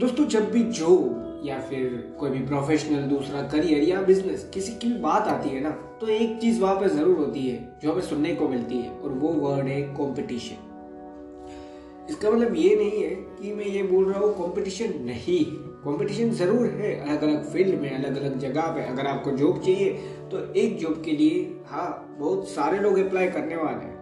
दोस्तों, जब भी जॉब या फिर कोई भी प्रोफेशनल दूसरा करियर या बिज़नेस किसी की भी बात आती है ना तो एक चीज़ वहाँ पर ज़रूर होती है, जो हमें सुनने को मिलती है, और वो वर्ड है कंपटीशन इसका मतलब ये नहीं है कि मैं ये बोल रहा हूँ कंपटीशन नहीं कंपटीशन ज़रूर है अलग अलग फ़ील्ड में अलग अलग जगह पे, अगर आपको जॉब चाहिए तो एक जॉब के लिए हाँ बहुत सारे लोग अप्लाई करने वाले हैं।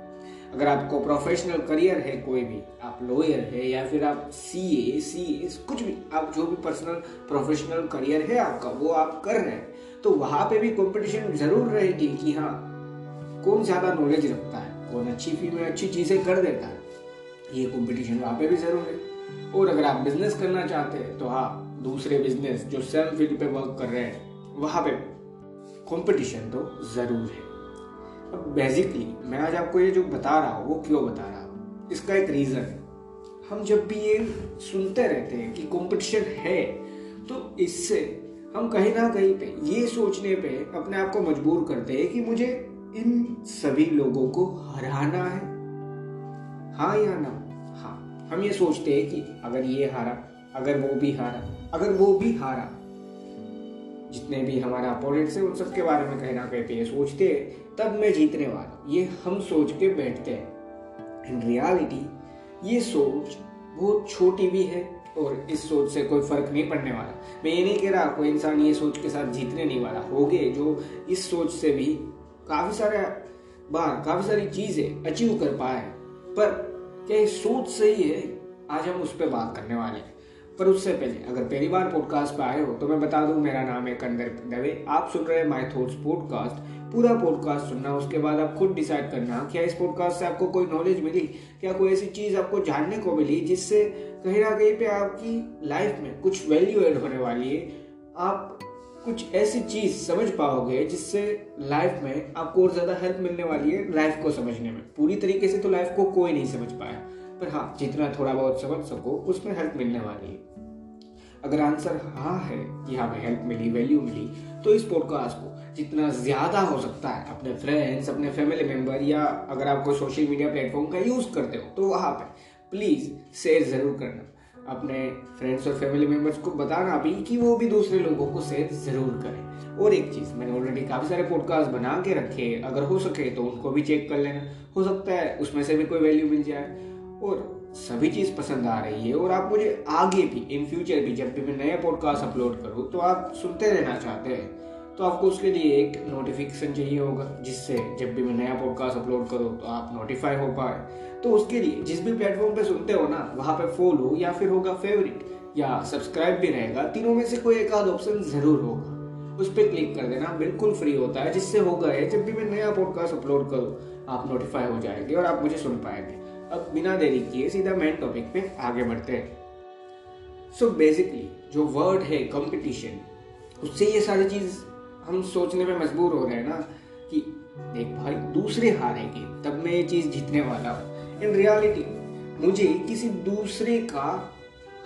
अगर आपको प्रोफेशनल करियर है, कोई भी, आप लॉयर है या फिर आप सी ए सी एस कुछ भी, आप जो भी पर्सनल प्रोफेशनल करियर है आपका, वो आप कर रहे हैं तो वहाँ पे भी कंपटीशन ज़रूर रहेगी कि हाँ कौन ज़्यादा नॉलेज रखता है, कौन अच्छी फ़ील्ड में अच्छी चीज़ें कर देता है, ये कंपटीशन वहाँ पे भी ज़रूर है। और अगर आप बिज़नेस करना चाहते हैं तो हाँ दूसरे बिज़नेस जो सेम फ़ील्ड पे वर्क कर रहे हैं, वहाँ पे कंपटीशन तो ज़रूर है। बेसिकली मैं आज आपको ये जो बता रहा हूँ, वो क्यों बता रहा हूँ? इसका एक रीजन है। हम जब भी ये सुनते रहते हैं कि कंपटीशन है तो इससे हम कहीं ना कहीं पे ये सोचने पे अपने आप को मजबूर करते हैं कि मुझे इन सभी लोगों को हराना है। हाँ या ना? हाँ। हम ये सोचते हैं कि अगर ये हारा, अगर वो भी हारा, अगर वो भी हारा जितने भी हमारा अपोनेंट्स है, उन सब के बारे में कहीं ना कहीं पे ये सोचते हैं, तब मैं जीतने वाला ये हम सोच के बैठते हैं। इन रियलिटी ये सोच बहुत छोटी भी है और इस सोच से कोई फ़र्क नहीं पड़ने वाला। मैं ये नहीं कह रहा कोई इंसान ये सोच के साथ जीतने नहीं वाला। हो गए जो इस सोच से भी काफ़ी सारे बार, काफ़ी सारी चीज़ें अचीव कर पाए। पर क्या इस सोच से ही? है आज हम उस पर बात करने वाले हैं। पर उससे पहले, अगर पहली बार पॉडकास्ट पर आए हो तो मैं बता दूँ, मेरा नाम है कंदर दवे। आप सुन रहे हैं माई थॉट्स पॉडकास्ट पूरा पॉडकास्ट सुनना, उसके बाद आप खुद डिसाइड करना, क्या इस पॉडकास्ट से आपको कोई नॉलेज मिली? क्या कोई ऐसी चीज़ आपको जानने को मिली, जिससे कहीं ना कहीं पे आपकी लाइफ में कुछ वैल्यू एड होने वाली है? आप कुछ ऐसी चीज़ समझ पाओगे, जिससे लाइफ में आपको और ज़्यादा हेल्प मिलने वाली है लाइफ को समझने में। पूरी तरीके से तो लाइफ को कोई नहीं समझ पाया। पर हाँ जितना थोड़ा बहुत समझ सको उसमें हेल्प मिलने वाली है। अगर आंसर हाँ है कि हाँ हमें हेल्प मिली वैल्यू मिली तो इस पॉडकास्ट को जितना ज़्यादा हो सकता है अपने फ्रेंड्स अपने फैमिली मेंबर या अगर आप कोई सोशल मीडिया प्लेटफॉर्म का यूज़ करते हो तो वहाँ पे प्लीज़ शेयर ज़रूर करना। अपने फ्रेंड्स और फैमिली मेंबर्स को बताना भी कि वो भी दूसरे लोगों को शेयर ज़रूर करें। और एक चीज़, मैंने ऑलरेडी काफ़ी सारे पॉडकास्ट बना के रखे अगर हो सके तो उनको भी चेक कर लेना। हो सकता है उसमें से भी कोई वैल्यू मिल जाए। और सभी चीज़ पसंद आ रही है और आप मुझे आगे भी इन फ्यूचर भी जब भी मैं नया पॉडकास्ट अपलोड करूँ तो आप सुनते रहना चाहते हैं तो आपको उसके लिए एक नोटिफिकेशन चाहिए होगा, जिससे जब भी मैं नया पॉडकास्ट अपलोड करूँ तो आप नोटिफाई हो पाए। तो उसके लिए जिस भी प्लेटफॉर्म पे सुनते हो ना, वहाँ पे फॉलो या फिर होगा फेवरेट या सब्सक्राइब भी रहेगा, तीनों में से कोई एक आध ऑप्शन ज़रूर होगा। उस पर क्लिक कर देना, बिल्कुल फ्री होता है, जिससे होगा है जब भी मैं नया पॉडकास्ट अपलोड करूँ, आप नोटिफाई हो जाएँगे और आप मुझे सुन पाएँगे। अब बिना देरी किए सीधा मेन टॉपिक पे आगे बढ़ते हैं। सो so बेसिकली जो वर्ड है कंपटीशन उससे ये सारी चीज़ हम सोचने में मजबूर हो रहे हैं ना कि देख भाई, दूसरे हारेंगे, तब मैं ये चीज़ जीतने वाला हूँ। इन रियलिटी मुझे किसी दूसरे का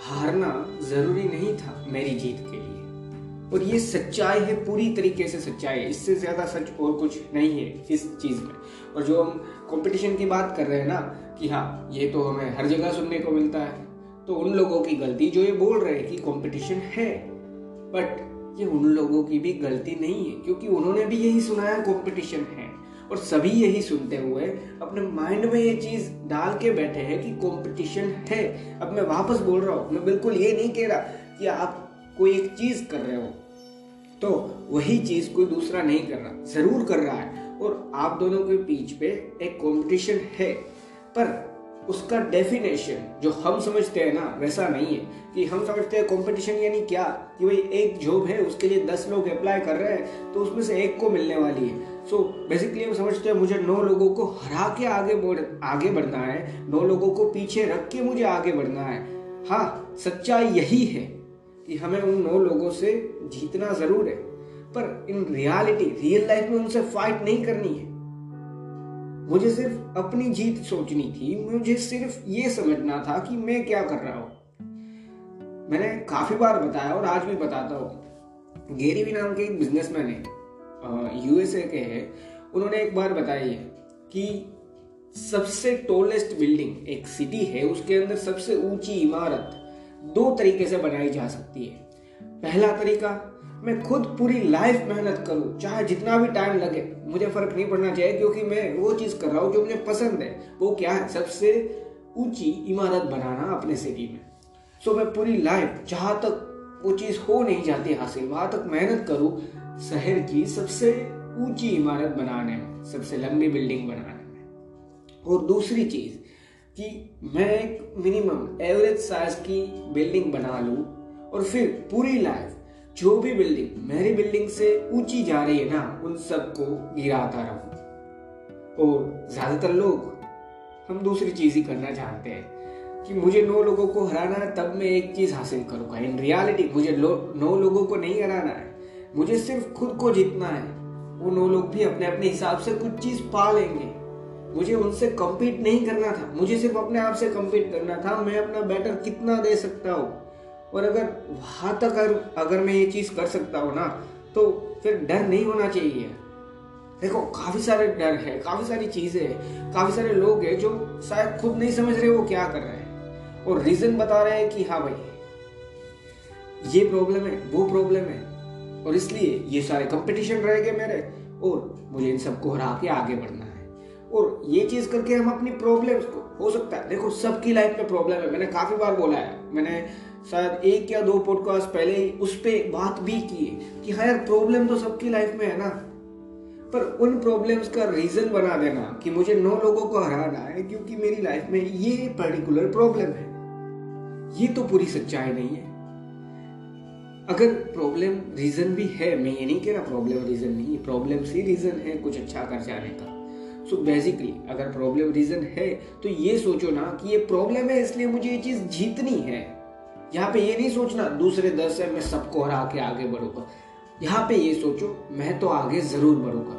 हारना ज़रूरी नहीं था मेरी जीत के लिए। और ये सच्चाई है पूरी तरीके से सच्चाई है। इससे ज़्यादा सच और कुछ नहीं है इस चीज़ में। और जो हम कंपटीशन की बात कर रहे हैं ना, कि हाँ ये तो हमें हर जगह सुनने को मिलता है तो उन लोगों की गलती जो ये बोल रहे हैं कि कंपटीशन है बट ये उन लोगों की भी गलती नहीं है, क्योंकि उन्होंने भी यही सुनाया कंपटीशन है। और सभी यही सुनते हुए अपने माइंड में ये चीज़ डाल के बैठे हैं कि कंपटीशन है। अब मैं वापस बोल रहा हूँ, मैं बिल्कुल ये नहीं कह रहा कि आप कोई एक चीज़ कर रहे हो तो वही चीज़ कोई दूसरा नहीं कर रहा ज़रूर कर रहा है। और आप दोनों के बीच पे एक कंपटीशन है पर उसका डेफिनेशन जो हम समझते हैं ना वैसा नहीं है कि हम समझते हैं कंपटीशन यानी क्या कि भाई एक जॉब है उसके लिए दस लोग अप्लाई कर रहे हैं तो उसमें से एक को मिलने वाली है। सो so, बेसिकली हम समझते हैं मुझे नौ लोगों को हरा के आगे बढ़ आगे बढ़ना है नौ लोगों को पीछे रख के मुझे आगे बढ़ना है। हाँ सच्चाई यही है। कि हमें उन नौ लोगों से जीतना ज़रूर है, पर इन रियलिटी रियल लाइफ में उनसे फाइट नहीं करनी है। मुझे सिर्फ़ अपनी जीत सोचनी थी, मुझे सिर्फ़ ये समझना था कि मैं क्या कर रहा हूँ। मैंने काफ़ी बार बताया और आज भी बताता हूँ। गेरी भी नाम के एक बिजनेसमैन है यूएसए के हैं। उन्होंने एक बार बताई है कि सबसे टोलेस्ट बिल्डिंग एक सिटी है, उसके अंदर सबसे ऊँची इमारत दो तरीके से बनाई जा सकती है। पहला तरीका, मैं खुद पूरी लाइफ मेहनत करूँ, चाहे जितना भी टाइम लगे, मुझे फ़र्क नहीं पड़ना चाहिए, क्योंकि मैं वो चीज़ कर रहा हूँ जो मुझे पसंद है। वो क्या है? सबसे ऊँची इमारत बनाना अपने सिटी में। सो मैं पूरी लाइफ जहाँ तक वो चीज़ हो नहीं जाती हासिल, वहाँ तक मेहनत करूँ, शहर की सबसे ऊँची इमारत बनाने में, सबसे लंबी बिल्डिंग बनाने में। और दूसरी चीज़ कि मैं एक मिनिमम एवरेज साइज़ की बिल्डिंग बना लूँ और फिर पूरी लाइफ जो भी बिल्डिंग मेरी बिल्डिंग से ऊँची जा रही है ना उन सबको गिराता रहूँ। और ज़्यादातर लोग हम दूसरी चीज़ ही करना चाहते हैं कि मुझे नौ लोगों को हराना है तब मैं एक चीज़ हासिल करूँगा। इन रियलिटी मुझे लो, नौ लोगों को नहीं हराना है। मुझे सिर्फ़ खुद को जीतना है। वो नौ लोग भी अपने अपने हिसाब से कुछ चीज़ पा लेंगे मुझे उनसे कम्पीट नहीं करना था। मुझे सिर्फ़ अपने आप से कम्पीट करना था। मैं अपना बेटर कितना दे सकता हूँ? और अगर वहाँ तक अगर, अगर मैं ये चीज़ कर सकता हूँ ना तो फिर डर नहीं होना चाहिए। देखो काफ़ी सारे डर है काफ़ी सारी चीज़ें है काफ़ी सारे लोग हैं जो शायद खुद नहीं समझ रहे वो क्या कर रहे हैं। और रीजन बता रहे हैं कि हाँ भाई ये प्रॉब्लम है वो प्रॉब्लम है। और इसलिए ये सारे कंपटीशन रहेंगे मेरे और मुझे इन सबको हरा के आगे बढ़ना है। और ये चीज़ करके हम अपनी प्रॉब्लम्स को, हो सकता है। देखो, सबकी लाइफ में प्रॉब्लम है। मैंने काफ़ी बार बोला है। मैंने शायद एक या दो पॉडकास्ट पहले ही उस पर बात भी की है कि हाँ यार प्रॉब्लम तो सबकी लाइफ में है ना। पर उन प्रॉब्लम्स का रीजन बना देना कि मुझे नौ लोगों को हराना है क्योंकि मेरी लाइफ में ये पर्टिकुलर प्रॉब्लम है। ये तो पूरी सच्चाई नहीं है। अगर प्रॉब्लम रीजन भी है, मैं ये नहीं कह रहा प्रॉब्लम रीजन नहीं प्रॉब्लम ही रीजन है कुछ अच्छा कर जाने का। सो so बेसिकली अगर प्रॉब्लम रीजन है तो ये सोचो ना कि ये प्रॉब्लम है, इसलिए मुझे ये चीज़ जीतनी है। यहाँ पे ये नहीं सोचना, दूसरे दस है, मैं सबको हरा के आगे बढ़ूँगा। यहाँ पे ये सोचो, मैं तो आगे ज़रूर बढ़ूँगा।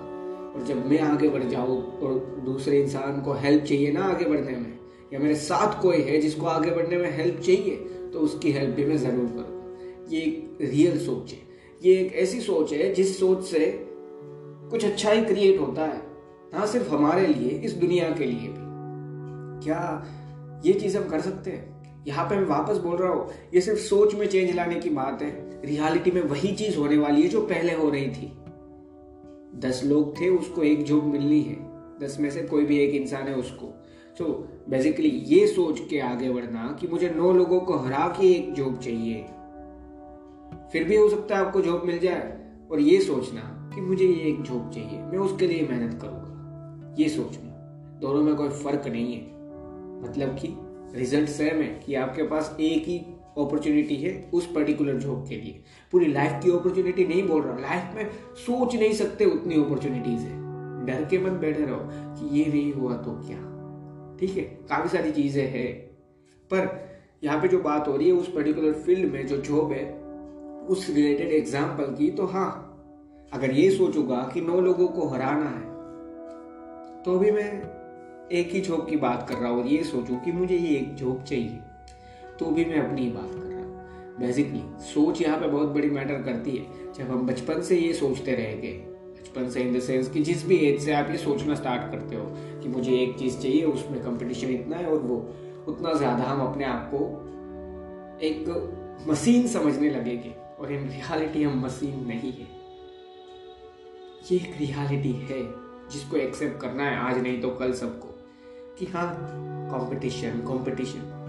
और जब मैं आगे बढ़ जाऊँ, और दूसरे इंसान को हेल्प चाहिए ना आगे बढ़ने में, या मेरे साथ कोई है जिसको आगे बढ़ने में हेल्प चाहिए तो उसकी हेल्प भी मैं ज़रूर करूँगा। ये एक रियल सोच है। ये एक ऐसी सोच है, जिस सोच से कुछ अच्छा ही क्रिएट होता है। ना सिर्फ़ हमारे लिए इस दुनिया के लिए भी। क्या ये चीज़ हम कर सकते हैं? यहाँ पे मैं वापस बोल रहा हूँ ये सिर्फ़ सोच में चेंज लाने की बात है। रियलिटी में वही चीज़ होने वाली है जो पहले हो रही थी। दस लोग थे उसको एक जॉब मिलनी है। दस में से कोई भी एक इंसान है उसको। सो so, बेसिकली ये सोच के आगे बढ़ना कि मुझे नौ लोगों को हरा के एक जॉब चाहिए। फिर भी हो सकता है आपको जॉब मिल जाए। और ये सोचना कि मुझे ये एक जॉब चाहिए। मैं उसके लिए मेहनत करूँगा ये सोचना दोनों में कोई फ़र्क नहीं है। मतलब कि रिज़ल्ट सेम है कि आपके पास एक ही अपॉर्चुनिटी है उस पर्टिकुलर जॉब के लिए। पूरी लाइफ की अपॉर्चुनिटी नहीं बोल रहा लाइफ में सोच नहीं सकते उतनी अपॉर्चुनिटीज़ है। डर के मत बैठे रहो कि ये नहीं हुआ तो क्या। ठीक है? काफ़ी सारी चीज़ें हैं। पर यहाँ पे जो बात हो रही है, उस पर्टिकुलर फ़ील्ड में जो जॉब है, उस रिलेटेड एग्ज़ाम्पल की तो हाँ अगर ये सोचूँगा कि नौ लोगों को हराना है तो भी मैं एक ही जॉब की बात कर रहा हूँ और ये सोचूं कि मुझे ये एक जॉब चाहिए तो भी मैं अपनी ही बात कर रहा हूँ। बेसिकली सोच यहाँ पे बहुत बड़ी मैटर करती है। जब हम बचपन से ये सोचते रहेंगे, बचपन से इन द सेंस कि जिस भी एज से आप ये सोचना स्टार्ट करते हो कि मुझे एक चीज़ चाहिए, उसमें कंपटीशन इतना है और वो उतना ज़्यादा हम अपने आप को एक मशीन समझने लगेंगे और इन रियलिटी हम मशीन नहीं है। ये एक रियलिटी है। जिसको एक्सेप्ट करना है आज नहीं तो कल सबको। कि हाँ कंपटीशन कंपटीशन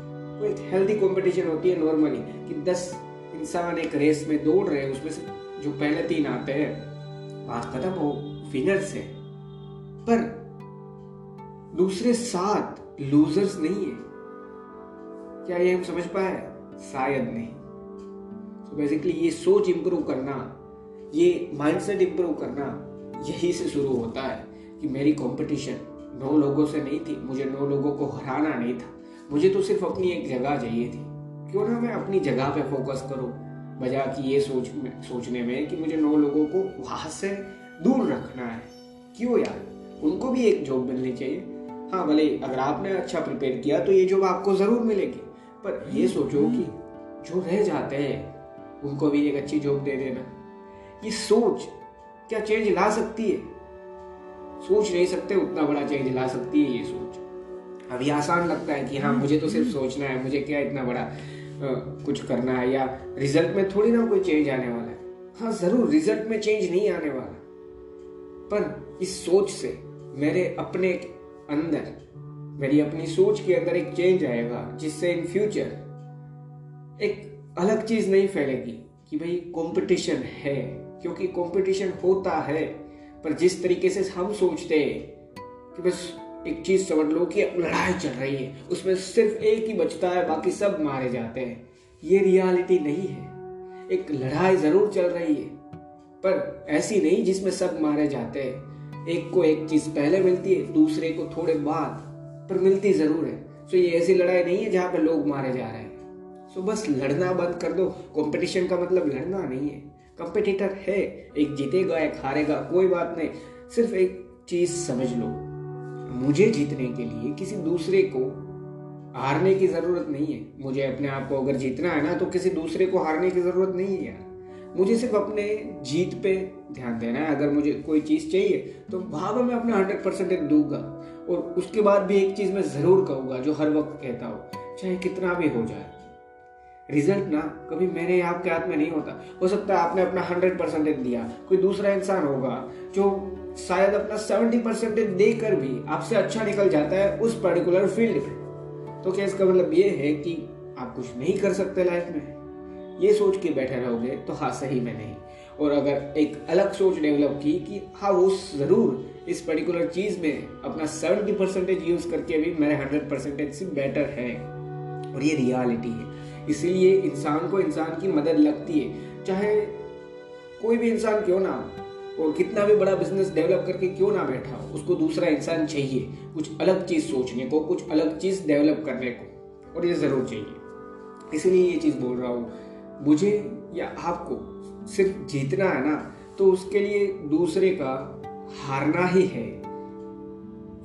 वो एक हेल्दी कंपटीशन होती है नॉर्मली कि दस इंसान एक रेस में दौड़ रहे हैं, उसमें से जो पहले तीन आते हैं, बात खत्म हो विनर्स है। पर दूसरे सात लूजर्स नहीं है। क्या ये हम समझ पाए? शायद नहीं। तो बेसिकली ये सोच इंप्रूव करना, ये माइंडसेट इंप्रूव करना, यही से शुरू होता है। कि मेरी कंपटीशन नौ लोगों से नहीं थी मुझे नौ लोगों को हराना नहीं था। मुझे तो सिर्फ़ अपनी एक जगह चाहिए थी। क्यों ना मैं अपनी जगह पे फोकस करूँ बजा कि ये सोच में, सोचने में कि मुझे नौ लोगों को वहाँ से दूर रखना है। क्यों यार? उनको भी एक जॉब मिलनी चाहिए। हाँ भले अगर आपने अच्छा प्रिपेयर किया तो ये जॉब आपको ज़रूर मिलेगी। पर ये सोचो कि जो रह जाते हैं उनको भी एक अच्छी जॉब दे देना। ये सोच क्या चेंज ला सकती है? सोच नहीं सकते उतना बड़ा चेंज ला सकती है ये सोच। अभी आसान लगता है कि हाँ मुझे तो सिर्फ़ सोचना है मुझे क्या इतना बड़ा कुछ करना है या रिज़ल्ट में थोड़ी ना कोई चेंज आने वाला है। हाँ ज़रूर रिज़ल्ट में चेंज नहीं आने वाला। पर इस सोच से मेरे अपने अंदर मेरी अपनी सोच के अंदर एक चेंज आएगा जिससे इन फ्यूचर एक अलग चीज़ नहीं फैलेगी कि भाई कंपटीशन है क्योंकि कंपटीशन होता है। पर जिस तरीके से हम सोचते हैं कि बस एक चीज़ समझ लो कि लड़ाई चल रही है, उसमें सिर्फ़ एक ही बचता है, बाकी सब मारे जाते हैं। ये रियलिटी नहीं है। एक लड़ाई ज़रूर चल रही है, पर ऐसी नहीं जिसमें सब मारे जाते हैं। एक को एक चीज़ पहले मिलती है, दूसरे को थोड़े बाद, पर मिलती ज़रूर है। सो ये ऐसी लड़ाई नहीं है जहाँ पे लोग मारे जा रहे हैं। सो बस लड़ना बंद कर दो। कंपटीशन का मतलब लड़ना नहीं है। कंपटीटर है, एक जीतेगा, एक हारेगा, कोई बात नहीं। सिर्फ़ एक चीज़ समझ लो। मुझे जीतने के लिए किसी दूसरे को हारने की ज़रूरत नहीं है। मुझे अपने आप को अगर जीतना है ना तो किसी दूसरे को हारने की ज़रूरत नहीं है यार। मुझे सिर्फ़ अपने जीत पे ध्यान देना है। अगर मुझे कोई चीज़ चाहिए तो पर मैं अपना हंड्रेड परसेंटेज दूँगा। और उसके बाद भी एक चीज़ मैं ज़रूर कहूँगा, जो हर वक्त कहता हूँ, चाहे कितना भी हो जाए। रिज़ल्ट ना, कभी मेरे या आपके हाथ में नहीं होता। हो सकता है आपने अपना हंड्रेड परसेंटेज दिया, कोई दूसरा इंसान होगा, जो शायद अपना सेवेंटी परसेंटेज देकर भी आपसे अच्छा निकल जाता है उस पर्टिकुलर फ़ील्ड में तो क्या इसका मतलब ये है कि आप कुछ नहीं कर सकते लाइफ में? ये सोच के बैठे रहोगे तो हाँ सही में नहीं। और अगर एक अलग सोच डेवलप की कि हाँ वो ज़रूर इस पर्टिकुलर चीज़ में अपना सेवेंटी परसेंटेज यूज़ करके भी मेरे हंड्रेड परसेंटेज से बेटर है। और ये रियलिटी है। इसीलिए इंसान को इंसान की मदद लगती है। चाहे कोई भी इंसान क्यों ना और कितना भी बड़ा बिज़नेस डेवलप करके क्यों ना बैठा हो, उसको दूसरा इंसान चाहिए कुछ अलग चीज़ सोचने को, कुछ अलग चीज़ डेवलप करने को, और ये ज़रूर चाहिए। इसीलिए ये चीज़ बोल रहा हूँ, मुझे या आपको सिर्फ़ जीतना है ना तो उसके लिए दूसरे का हारना ही है,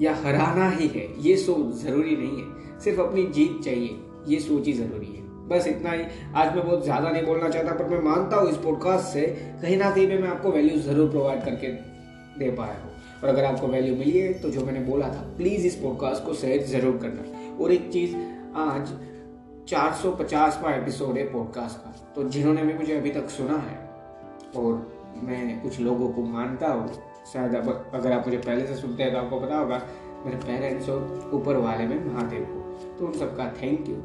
या हराना ही है, ये सोच ज़रूरी नहीं है। सिर्फ़ अपनी जीत चाहिए, ये सोच ही ज़रूरी है। बस इतना ही। आज मैं बहुत ज़्यादा नहीं बोलना चाहता, पर मैं मानता हूँ इस पॉडकास्ट से कहीं ना कहीं मैं आपको वैल्यू ज़रूर प्रोवाइड करके दे पाया हूँ। और अगर आपको वैल्यू मिली है तो जो मैंने बोला था प्लीज़ इस पॉडकास्ट को शेयर ज़रूर करना। और एक चीज़, आज 450वां एपिसोड है पॉडकास्ट का। तो जिन्होंने भी मुझे अभी तक सुना है, और मैं कुछ लोगों को मानता हूँ, शायद अब अगर आप मुझे पहले से सुनते हैं तो आपको पता होगा, मेरे पेरेंट्स एपिसोड ऊपर वाले में महादेव को। तो उन सबका thank you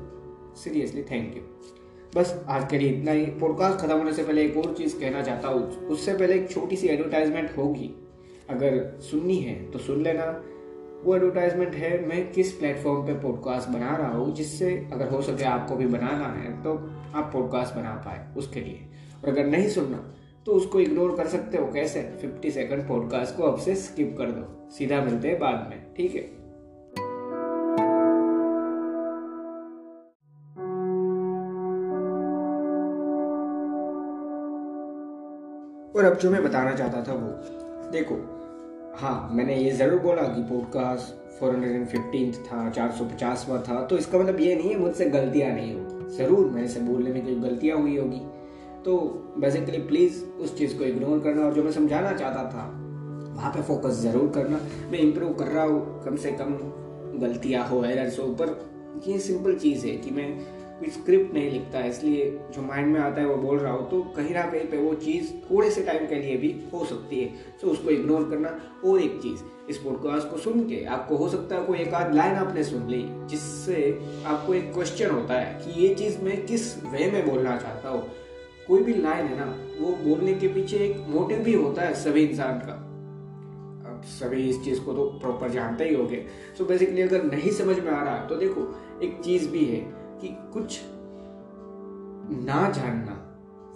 seriously thank you बस, आज के लिए इतना ही। पॉडकास्ट खत्म होने से पहले एक और चीज़ कहना चाहता हूँ। उससे पहले एक छोटी सी एडवर्टाइजमेंट होगी। अगर सुननी है तो सुन लेना। वो एडवर्टाइजमेंट है, मैं किस प्लेटफॉर्म पे पॉडकास्ट बना रहा हूँ, जिससे अगर हो सके आपको भी बनाना है तो आप पॉडकास्ट बना पाए उसके लिए। और अगर नहीं सुनना तो उसको इग्नोर कर सकते हो। कैसे? 50 सेकंड पॉडकास्ट को अब से स्किप कर दो। सीधा मिलते हैं बाद में, ठीक है? और अब जो मैं बताना चाहता था वो, देखो हाँ मैंने ये ज़रूर बोला कि podcast four hundred and fifteen था चार सौ पचासवा था तो इसका मतलब ये नहीं है मुझसे गलतियाँ नहीं होगी ज़रूर मेरे से बोलने में कोई गलतियाँ हुई होगी। तो बेसिकली प्लीज़ उस चीज़ को इग्नोर करना और जो मैं समझाना चाहता था, वहाँ पे फोकस ज़रूर करना। मैं इम्प्रूव कर रहा हूँ, कम से कम गलतियाँ हो एरर्स हो, पर ये सिंपल चीज़ है कि मैं कोई स्क्रिप्ट नहीं लिखता है इसलिए जो माइंड में आता है, वो बोल रहा हो तो कहीं ना कहीं पे वो चीज़ थोड़े से टाइम के लिए भी हो सकती है। तो उसको इग्नोर करना और एक चीज़, इस पॉडकास्ट को सुन के आपको हो सकता है कोई एक आध लाइन आपने सुन ली, जिससे आपको एक क्वेश्चन होता है कि ये चीज़ मैं किस वे में बोलना चाहता हूँ। कोई भी लाइन है ना, वो बोलने के पीछे एक मोटिव भी होता है सभी इंसान का। अब सभी इस चीज़ को तो प्रॉपर जानते ही होंगे। सो बेसिकली अगर नहीं समझ में आ रहा तो देखो, एक चीज़ भी है कि कुछ ना जानना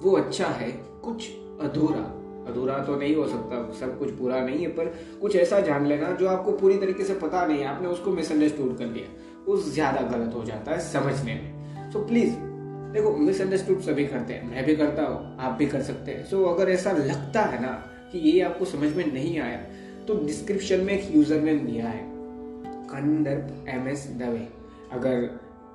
वो अच्छा है कुछ अधूरा। अधूरा तो नहीं हो सकता सब कुछ पूरा नहीं है पर कुछ ऐसा जान लेना जो आपको पूरी तरीके से पता नहीं है आपने उसको मिसअंडरस्टूड कर लिया। उस ज़्यादा गलत हो जाता है समझने में। सो so, प्लीज़ देखो मिसअंडरस्टूड सभी करते हैं मैं भी करता हूँ आप भी कर सकते हैं। सो so, अगर ऐसा लगता है ना कि ये आपको समझ में नहीं आया तो डिस्क्रिप्शन में एक यूज़र नेम दिया है कंदर्प एम एस दवे। अगर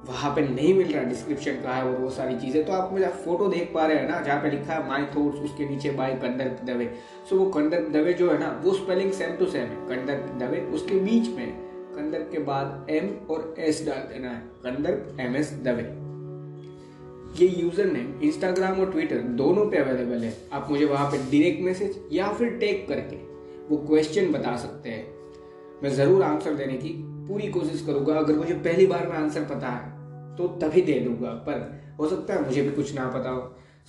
वहाँ पे नहीं मिल रहा डिस्क्रिप्शन का है और वो सारी चीज़ें। तो आप मेरा फ़ोटो देख पा रहे हैं ना, जहाँ पे लिखा है माई थॉट्स उसके नीचे बाय कंदर दवे सो वो कंदर दवे जो है ना, वो स्पेलिंग सेम टू सेम है। कंदर दवे उसके बीच में कंदर के बाद एम और एस डाल देना है। कंदर एम एस दवे ये यूज़र नेम इंस्टाग्राम और ट्विटर दोनों पे अवेलेबल है। आप मुझे वहाँ पे डायरेक्ट मैसेज या फिर टेक करके वो क्वेश्चन बता सकते हैं। मैं ज़रूर आंसर देने की पूरी कोशिश करूँगा। अगर मुझे पहली बार में आंसर पता है तो तभी दे दूँगा, पर हो सकता है मुझे भी कुछ ना पता हो।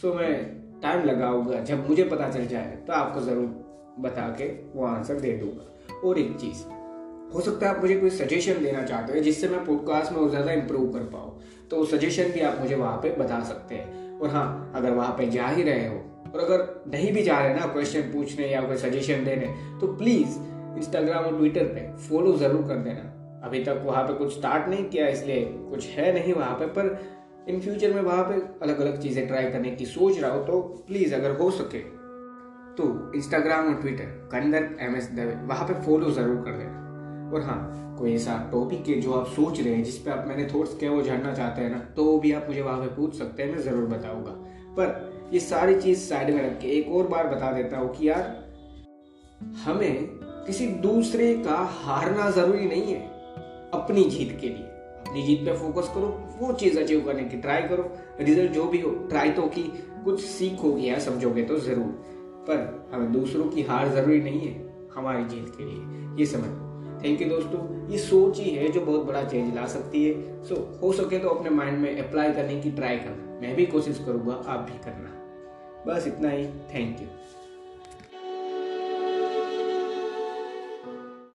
सो मैं टाइम लगाऊँगा, जब मुझे पता चल जाए तो आपको ज़रूर बता के वो आंसर दे दूँगा। और एक चीज़, हो सकता है आप मुझे कोई सजेशन देना चाहते हैं जिससे मैं पॉडकास्ट में और ज़्यादा इंप्रूव कर पाऊँ। तो सजेशन भी आप मुझे वहाँ पे बता सकते हैं। और हाँ अगर वहाँ पे जा ही रहे हो, और अगर नहीं भी जा रहे ना क्वेश्चन पूछने या कोई सजेशन देने तो प्लीज़ इंस्टाग्राम और ट्विटर पे फॉलो ज़रूर कर देना। अभी तक वहाँ पे कुछ स्टार्ट नहीं किया, इसलिए कुछ है नहीं वहाँ पे, पर इन फ्यूचर में वहाँ पे अलग अलग चीज़ें ट्राई करने की सोच रहा हो तो प्लीज़ अगर हो सके तो इंस्टाग्राम और ट्विटर कंदर एम एस दवे वहाँ पे फॉलो ज़रूर कर देना। और हाँ कोई ऐसा टॉपिक है जो आप सोच रहे हैं, जिस पे आप मैंने थॉट्स क्या वो जानना चाहते हैं ना तो भी आप मुझे वहाँ पे पूछ सकते हैं, मैं ज़रूर बताऊँगा। पर ये सारी चीज़ साइड में रख के एक और बार बता देता हूँ कि यार, हमें किसी दूसरे का हारना ज़रूरी नहीं है। अपनी जीत के लिए। अपनी जीत पे फोकस करो, वो चीज़ अचीव करने की ट्राई करो। रिज़ल्ट जो भी हो ट्राई तो की कुछ सीखोगे या समझोगे तो ज़रूर। पर हमें दूसरों की हार ज़रूरी नहीं है, हमारी जीत के लिए। ये समझ थैंक यू दोस्तों। ये सोच ही है जो बहुत बड़ा चेंज ला सकती है। सो हो सके तो अपने माइंड में अप्लाई करने की ट्राई करना। मैं भी कोशिश करूँगा, आप भी करना। बस इतना ही। Thank you